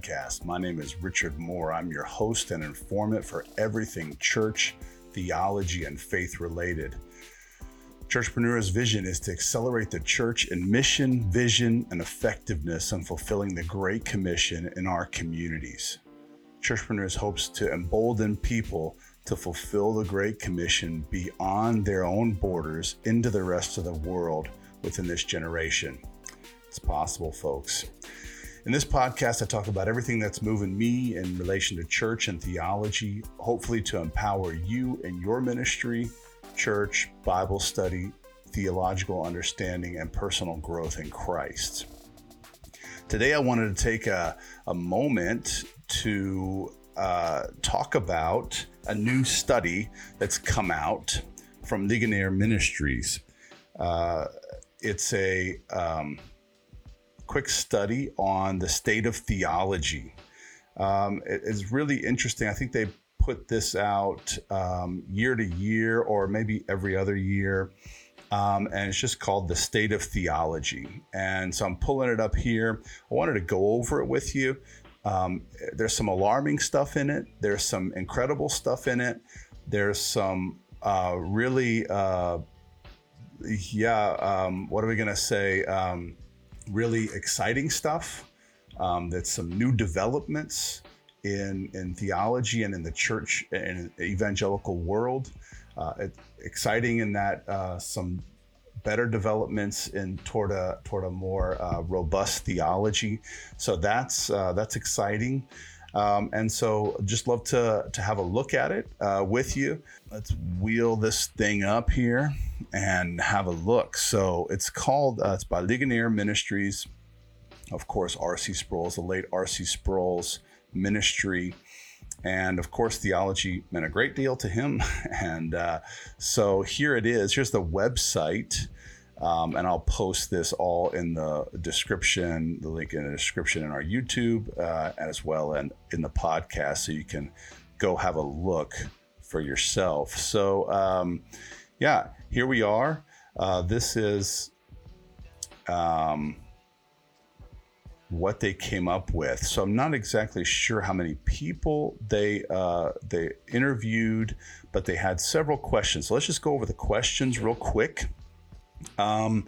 Podcast. My name is Richard Moore. I'm your host and informant for everything church, theology, and faith related. Churchpreneurs' vision is to accelerate the church in mission, vision, and effectiveness on fulfilling the Great Commission in our communities. Churchpreneurs hopes to embolden people to fulfill the Great Commission beyond their own borders into the rest of the world within this generation. It's possible, folks. In this podcast, I talk about everything that's moving me in relation to church and theology, hopefully to empower you in your ministry, church, Bible study, theological understanding, and personal growth in Christ. Today, I wanted to take a, a moment to uh, talk about a new study that's come out from Ligonier Ministries. Uh, it's a um, quick study on the state of theology. Um, it, it's really interesting. I think they put this out um, year to year or maybe every other year. Um, and it's just called The State of Theology. And so I'm pulling it up here. I wanted to go over it with you. Um, there's some alarming stuff in it, there's some incredible stuff in it, there's some uh, really, uh, yeah, um, what are we going to say? Really exciting stuff. Um, that's some new developments in in theology and in the church and evangelical world. Uh, it, exciting in that uh, some better developments in toward a toward a more uh, robust theology. So that's uh, that's exciting. Um, and so just love to, to have a look at it uh, with you. Let's wheel this thing up here and have a look. So it's called, uh, it's by Ligonier Ministries. Of course, R.C. Sproul's, the late R.C. Sproul's ministry. And of course, theology meant a great deal to him. And uh, so here it is. Here's the website. Um, and I'll post this all in the description, the link in the description in our YouTube, uh, as well and in the podcast, so you can go have a look for yourself. So, um, yeah, here we are. Uh, this is um, what they came up with. So I'm not exactly sure how many people they uh, they interviewed, but they had several questions. So let's just go over the questions real quick. Um,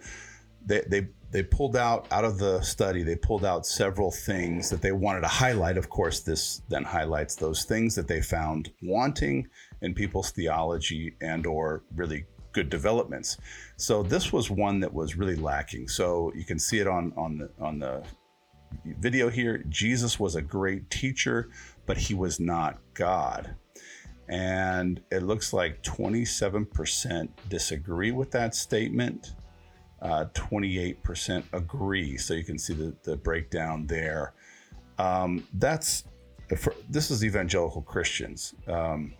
they, they they pulled out out of the study they pulled out several things that they wanted to highlight. Of course this then highlights those things that they found wanting in people's theology and or really good developments. So this was one that was really lacking. So you can see it on on the on the video here. Jesus was a great teacher but he was not god and it looks like 27% disagree with that statement. Uh, 28% agree. So you can see the, the breakdown there. Um, that's for, this is evangelical Christians. Um,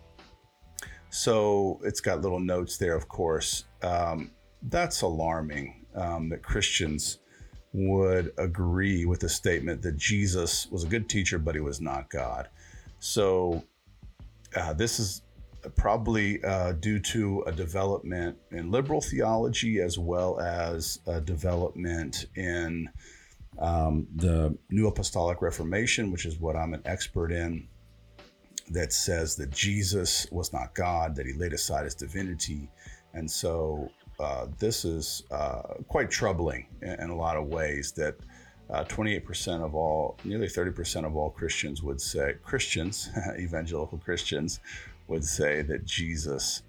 so it's got little notes there, of course. Um, that's alarming um, that Christians would agree with the statement that Jesus was a good teacher, but he was not God. So uh, this is probably uh, due to a development in liberal theology as well as a development in um, the New Apostolic Reformation, which is what I'm an expert in, that says that Jesus was not God, that he laid aside his divinity. And so uh, this is uh, quite troubling in, in, a lot of ways that. 28% uh, of all, nearly 30% of all Christians would say, Christians, evangelical Christians, would say that Jesus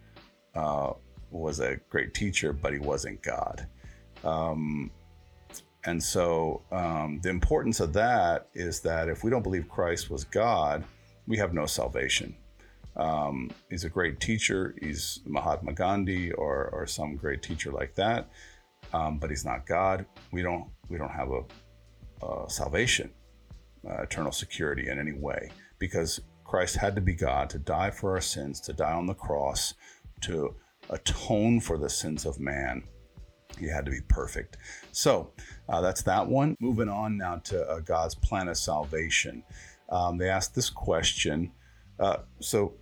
uh, was a great teacher, but he wasn't God. Um, and so um, the importance of that is that if we don't believe Christ was God, we have no salvation. Um, he's a great teacher. He's Mahatma Gandhi or, or some great teacher like that, um, but he's not God. We don't we don't have a, a salvation, uh, eternal security in any way because Christ had to be God to die for our sins, to die on the cross, to atone for the sins of man. He had to be perfect. So uh, that's that one. Moving on now to uh, God's plan of salvation. Um, they asked this question. Uh, so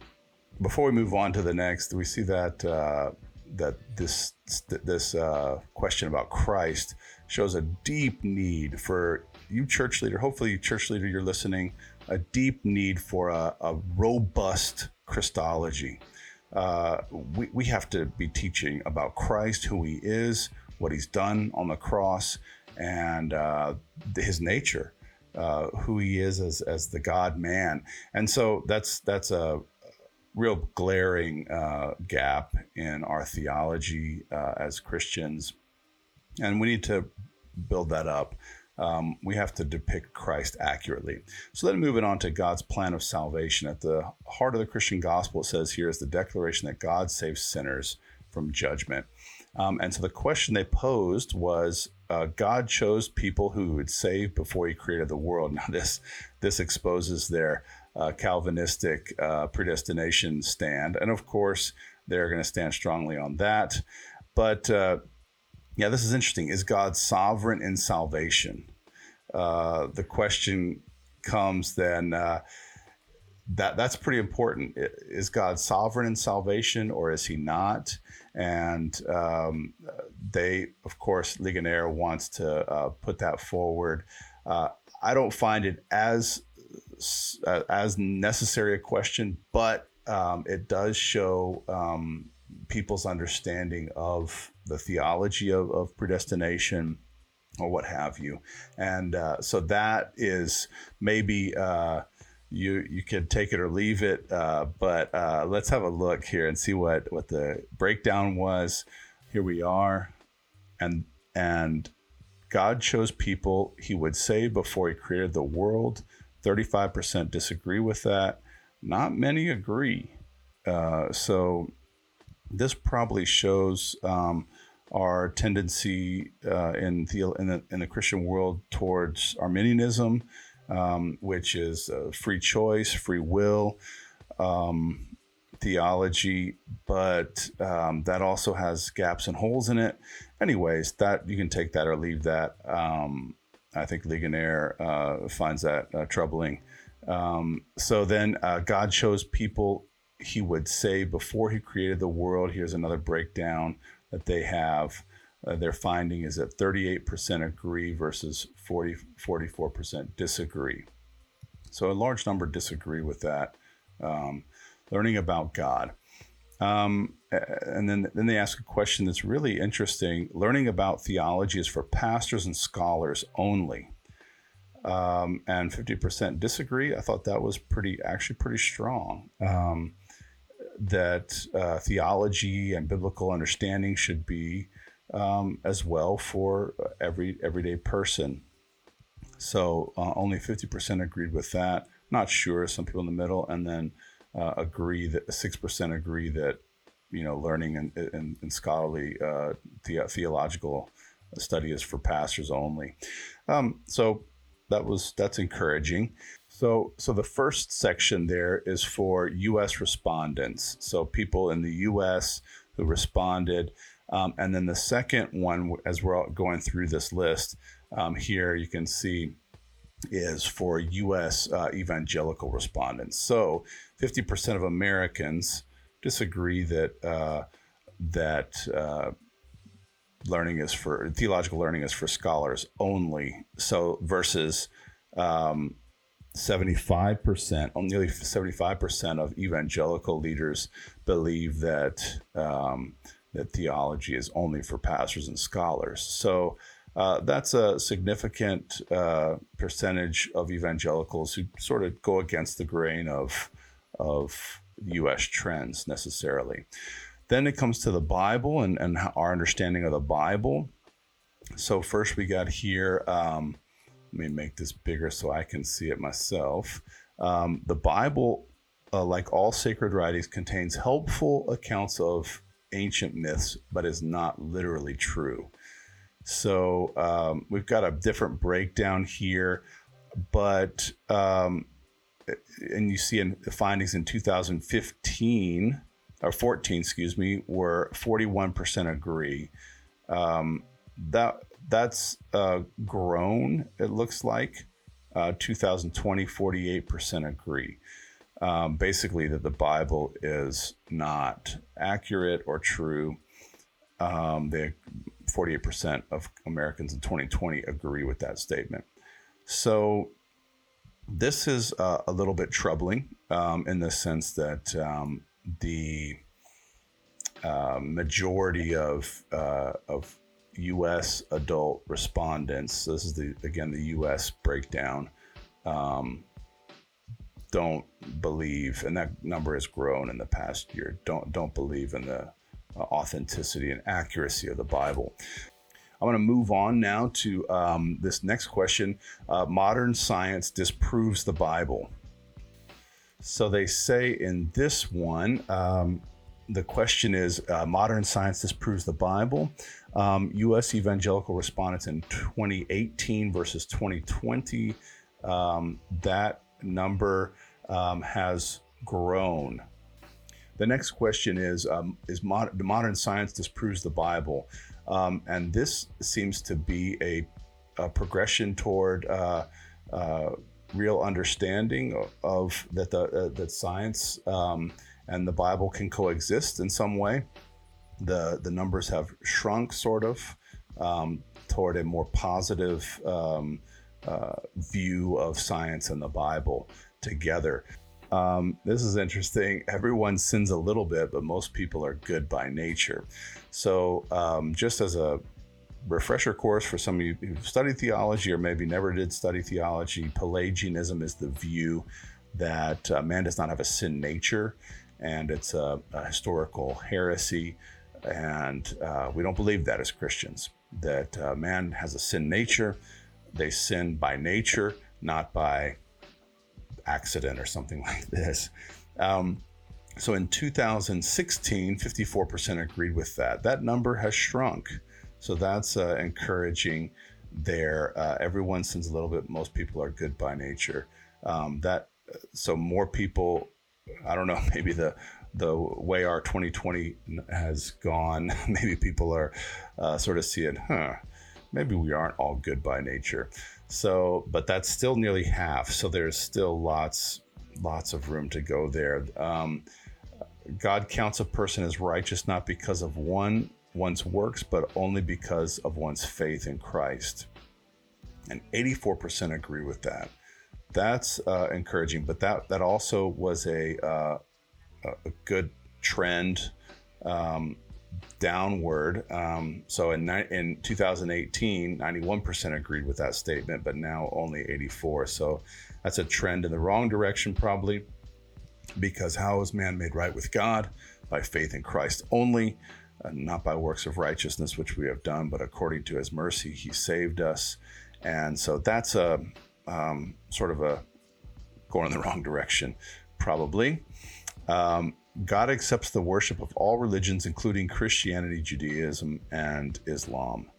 before we move on to the next, we see that uh, that this this uh, question about Christ shows a deep need for you church leader, hopefully, you church leader, you're listening, a deep need for a, a robust Christology. Uh, we, we have to be teaching about Christ, who he is, what he's done on the cross, and uh, his nature, uh, who he is as, as the God man. And so that's, that's a real glaring uh, gap in our theology uh, as Christians. And we need to build that up. Um, we have to depict Christ accurately. So then moving on to God's plan of salvation. At the heart of the Christian gospel, it says here is the declaration that God saves sinners from judgment. Um, and so the question they posed was uh, God chose people who would save before he created the world. Now, this, this exposes their uh, Calvinistic uh, predestination stand. And of course, they're going to stand strongly on that. But uh, yeah, this is interesting. Is God sovereign in salvation? Uh, the question comes then. Uh, that that's pretty important. Is God sovereign in salvation, or is He not? And um, they, of course, Ligonier wants to uh, put that forward. Uh, I don't find it as uh, as necessary a question, but um, it does show um, people's understanding of the theology of, of predestination or what have you. And uh, so that is maybe uh, you you can take it or leave it. Uh, but uh, let's have a look here and see what what the breakdown was. Here we are, and and God chose people He would save before He created the world. Thirty five percent disagree with that. Not many agree. Uh, so this probably shows. Um, our tendency uh, in the in the in the Christian world towards Arminianism, um, which is uh, free choice, free will um, theology, but um, that also has gaps and holes in it. Anyways, that you can take that or leave that. Um, I think Ligonier uh, finds that uh, troubling. Um, so then uh, God chose people he would say before he created the world. Here's another breakdown that they have. Uh, their finding is that 38% agree versus 40, 44% disagree. So a large number disagree with that. Um, learning about God. Um, and then, then they ask a question that's really interesting. Learning about theology is for pastors and scholars only. Um, and 50% disagree. I thought that was pretty, actually pretty strong. Um, that uh, theology and biblical understanding should be um, as well for every everyday person. So uh, only 50% agreed with that. Not sure, some people in the middle, and then uh, agree that 6% agree that you know learning and, and, and scholarly uh, the, theological study is for pastors only. Um, so that was that's encouraging. So so the first section there is for U.S. respondents. So people in the U.S. who responded. Um, and then the second one, as we're going through this list um, here, you can see is for U.S. Uh, evangelical respondents. So 50% of Americans disagree that uh, that uh, learning is for theological learning is for scholars only. So versus um, 75%, nearly 75% of evangelical leaders believe that um, that theology is only for pastors and scholars. So uh, that's a significant uh, percentage of evangelicals who sort of go against the grain of, of U.S. trends necessarily. Then it comes to the Bible and, and our understanding of the Bible. So, first we got here, um, let me make this bigger so I can see it myself. Um, the Bible, uh, like all sacred writings, contains helpful accounts of ancient myths, but is not literally true. So um, we've got a different breakdown here, but um, and you see in the findings in 2015 or 14, excuse me, were 41% agree. Um, that that's uh, grown. It looks like uh, 2020, 48% agree um, basically that the Bible is not accurate or true. Um, they 48% of Americans in 2020 agree with that statement. So this is uh, a little bit troubling um, in the sense that um, the uh, majority of uh, of U.S. adult respondents. This is the again the U.S. breakdown. Um, don't believe, and that number has grown in the past year. Don't don't believe in the uh, authenticity and accuracy of the Bible. I'm going to move on now to um, this next question. Uh, modern science disproves the Bible. So they say in this one, um, the question is uh, modern science disproves the Bible. Um, U.S. evangelical respondents in 2018 versus 2020, um, that number um, has grown. The next question is um, Is mod- modern science disproves the Bible? Um, and this seems to be a, a progression toward uh, uh, real understanding of, of that the uh, that science um, and the Bible can coexist in some way. The the numbers have shrunk sort of um, toward a more positive um, uh, view of science and the Bible together. Um, this is interesting. Everyone sins a little bit, but most people are good by nature. So, um, just as a refresher course for some of you who've studied theology or maybe never did study theology, Pelagianism is the view that uh, man does not have a sin nature, and it's a, a historical heresy. And uh, we don't believe that as Christians, that uh, man has a sin nature. They sin by nature, not by accident or something like this. Um, so in 2016, 54% agreed with that. That number has shrunk. So that's uh, encouraging there. Uh, everyone sins a little bit. Most people are good by nature. Um, that so more people. I don't know. Maybe the the way our 2020 has gone. Maybe people are uh, sort of seeing, huh? Maybe we aren't all good by nature. So, but that's still nearly half. So there's still lots, lots of room to go there. Um, God counts a person as righteous not because of one one's works, but only because of one's faith in Christ. And 84% agree with that. That's uh, encouraging, but that that also was a uh, a good trend um, downward. Um, so in, in 2018, 91% agreed with that statement, but now only 84. So that's a trend in the wrong direction, probably, because how is man made right with God? By faith in Christ only, uh, not by works of righteousness, which we have done, but according to his mercy, he saved us. And so that's a um, sort of a going in the wrong direction, probably. Um, God accepts the worship of all religions, including Christianity, Judaism, and Islam.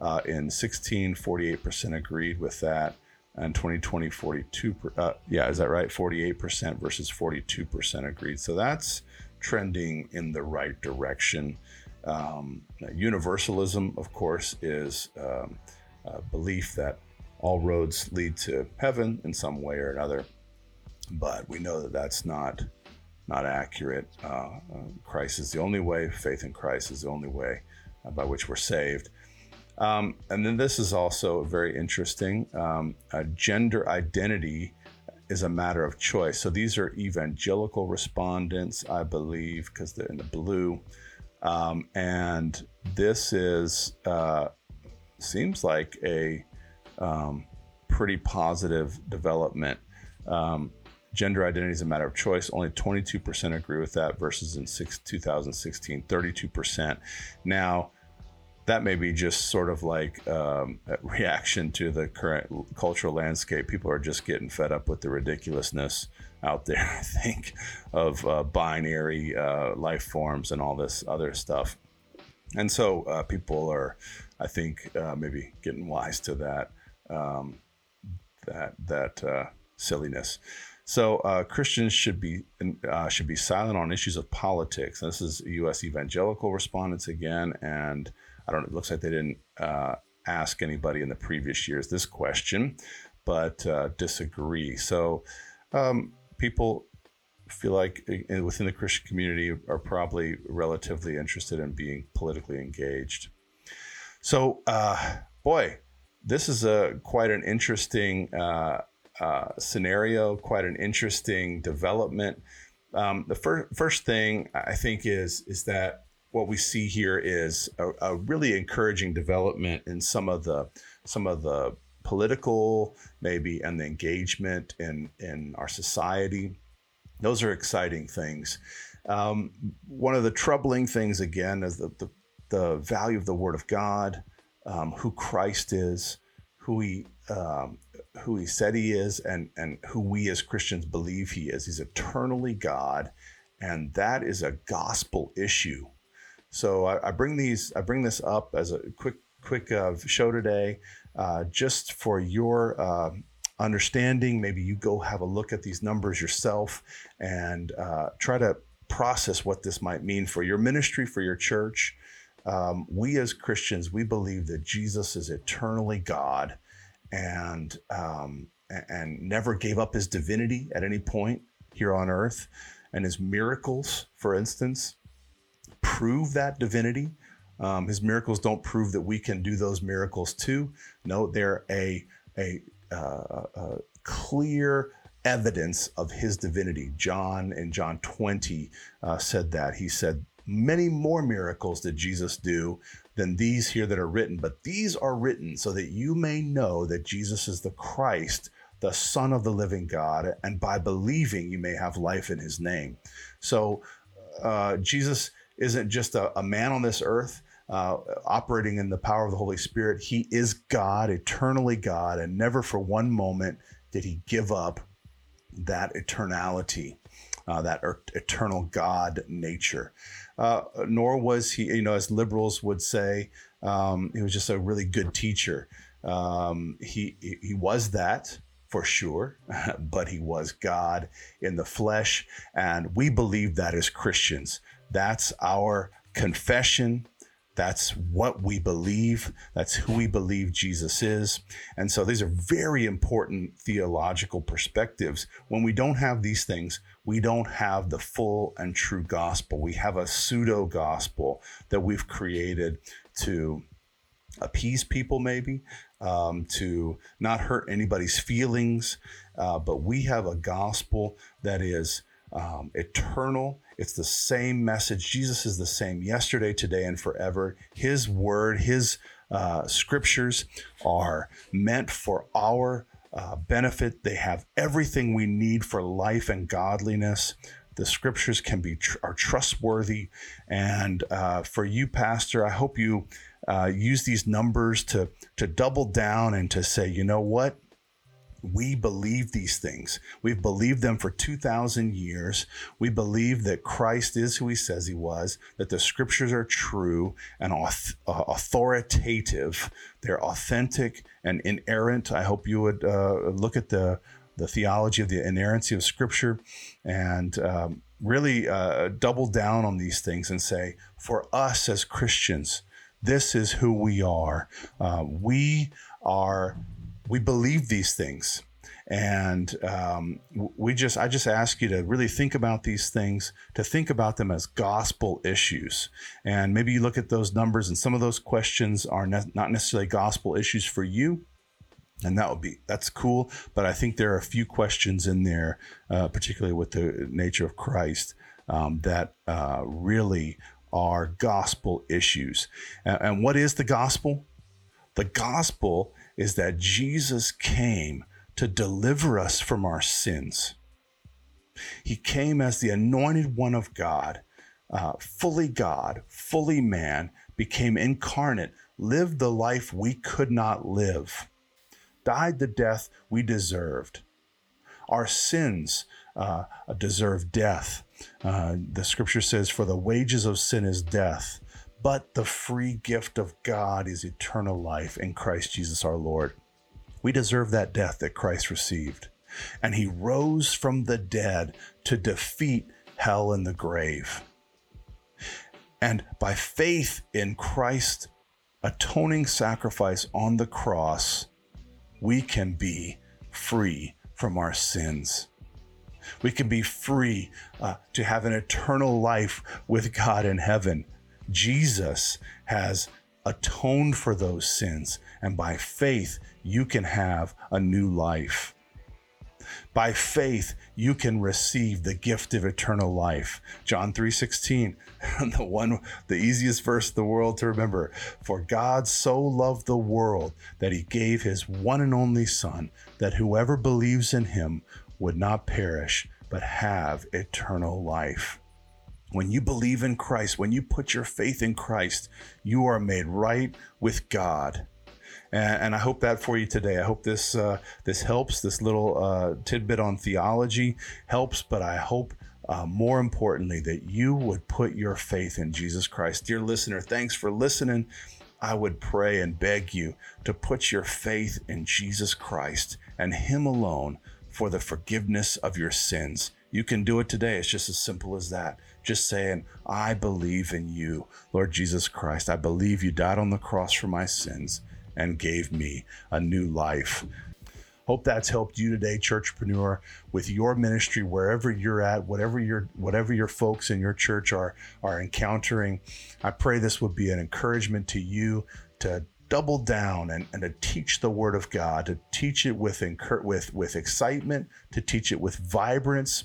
Uh, in 16, 48% agreed with that. And 2020, 42, uh, yeah, is that right? 48% versus 42% agreed. So that's trending in the right direction. Um, universalism, of course, is um, a belief that all roads lead to heaven in some way or another. But we know that that's not not accurate. Uh, uh, Christ is the only way. Faith in Christ is the only way uh, by which we're saved. Um, and then this is also very interesting. Um, gender identity is a matter of choice. So these are evangelical respondents, I believe, because they're in the blue. Um, and this is uh, seems like a um, pretty positive development. Um, gender identity is a matter of choice. Only 22% agree with that versus in six, 2016, 32%. Now, that may be just sort of like um, a reaction to the current cultural landscape. People are just getting fed up with the ridiculousness out there, I think, of uh, binary uh, life forms and all this other stuff. And so uh, people are, I think, uh, maybe getting wise to that um, that that uh, silliness. So uh, Christians should be uh, should be silent on issues of politics. This is U.S. evangelical respondents again, and I don't. It looks like they didn't uh, ask anybody in the previous years this question, but uh, disagree. So um, people feel like uh, within the Christian community are probably relatively interested in being politically engaged. So, uh, boy, this is a quite an interesting uh, uh, scenario, quite an interesting development. Um, the first first thing I think is is that what we see here is a, a, really encouraging development in some of the some of the political maybe and the engagement in in our society. Those are exciting things. Um, one of the troubling things again is the, the, the value of the Word of God, um, who Christ is, who he um, who he said he is, and and who we as Christians believe he is. He's eternally God, and that is a gospel issue. So I, I bring these I bring this up as a quick quick uh, show today, uh, just for your. Uh, understanding maybe you go have a look at these numbers yourself and uh, try to process what this might mean for your ministry, for your church. Um, we as Christians, we believe that Jesus is eternally God and um, and never gave up his divinity at any point here on earth. And his miracles, for instance, prove that divinity. Um, his miracles don't prove that we can do those miracles too. No, they're a a, uh, a clear evidence of his divinity. John in John 20 uh, said that. He said, Many more miracles did Jesus do than these here that are written, but these are written so that you may know that Jesus is the Christ, the Son of the living God, and by believing you may have life in his name. So uh, Jesus isn't just a, a, man on this earth. Uh, operating in the power of the Holy Spirit, He is God, eternally God, and never for one moment did He give up that eternality, uh, that er- eternal God nature. Uh, nor was he, you know, as liberals would say, um, he was just a really good teacher. Um, he, he was that for sure, but he was God in the flesh. And we believe that as Christians. That's our confession. That's what we believe. That's who we believe Jesus is. And so these are very important theological perspectives. When we don't have these things, we don't have the full and true gospel. We have a pseudo gospel that we've created to appease people, maybe, um, to not hurt anybody's feelings. Uh, but we have a gospel that is um, eternal. It's the same message. Jesus is the same yesterday, today, and forever. His word, his uh, scriptures are meant for our uh, benefit. They have everything we need for life and godliness. The scriptures can be tr- are trustworthy, and uh, for you, Pastor, I hope you uh, use these numbers to to double down and to say, you know what, we believe these things. We've believed them for 2,000 years. We believe that Christ is who he says he was, that the scriptures are true and uh, authoritative. They're authentic and inerrant. I hope you would uh, look at the, the theology of the inerrancy of scripture and um, really uh, double down on these things and say, for us as Christians, this is who we are. Uh, we are we believe these things. And um, we just i just ask you to really think about these things to think about them as gospel issues. And maybe you look at those numbers and some of those questions are ne- not necessarily gospel issues for you. And that would be that's cool. But i think there are a few questions in there uh, particularly with the nature of christ um, that uh, really are gospel issues. And, and what is the gospel the gospel is that Jesus came to deliver us from our sins. He came as the anointed one of God, uh, fully God, fully man, became incarnate, lived the life we could not live, died the death we deserved. Our sins uh, deserve death. Uh, the scripture says, For the wages of sin is death but the free gift of God is eternal life in Christ Jesus our Lord. We deserve that death that Christ received. And he rose from the dead to defeat hell and the grave. And by faith in Christ's atoning sacrifice on the cross, we can be free from our sins. We can be free uh, to have an eternal life with God in heaven Jesus has atoned for those sins. And by faith, you can have a new life. By faith, you can receive the gift of eternal life. John 3:16, the one the easiest verse in the world to remember. For God so loved the world that he gave his one and only son that whoever believes in him would not perish but have eternal life. When you believe in Christ, when you put your faith in Christ, you are made right with God. And, and I hope that for you today. I hope this uh, this helps. This little uh, tidbit on theology helps, but I hope. Uh, more importantly, that you would put your faith in Jesus Christ. Dear listener, thanks for listening. I would pray and beg you to put your faith in Jesus Christ and Him alone for the forgiveness of your sins. You can do it today. It's just as simple as that. Just saying, I believe in you, Lord Jesus Christ. I believe you died on the cross for my sins and gave me a new life. Hope that's helped you today, churchpreneur, with your ministry wherever you're at, whatever your whatever your folks in your church are are encountering. I pray this would be an encouragement to you to double down and, and to teach the word of God, to teach it with with with excitement, to teach it with vibrance,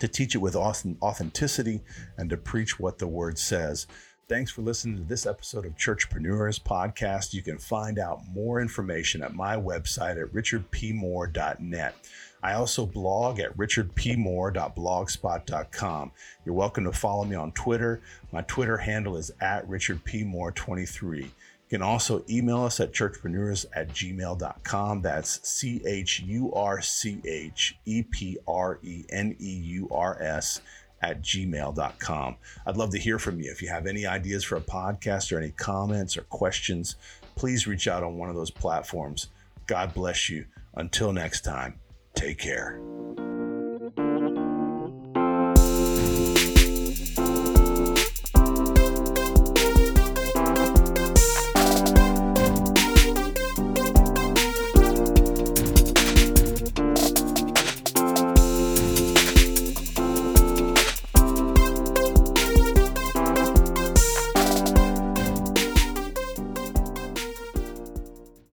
to teach it with authenticity, and to preach what the word says. Thanks for listening to this episode of Churchpreneurs Podcast. You can find out more information at my website at richardpmoore.net. I also blog at richardpmoore.blogspot.com. You're welcome to follow me on Twitter. My Twitter handle is at richardpmoore23. You can also email us at churchpreneurs at gmail.com. That's C H U R C H E P R E N E U R S at gmail.com. I'd love to hear from you. If you have any ideas for a podcast or any comments or questions, please reach out on one of those platforms. God bless you. Until next time, take care.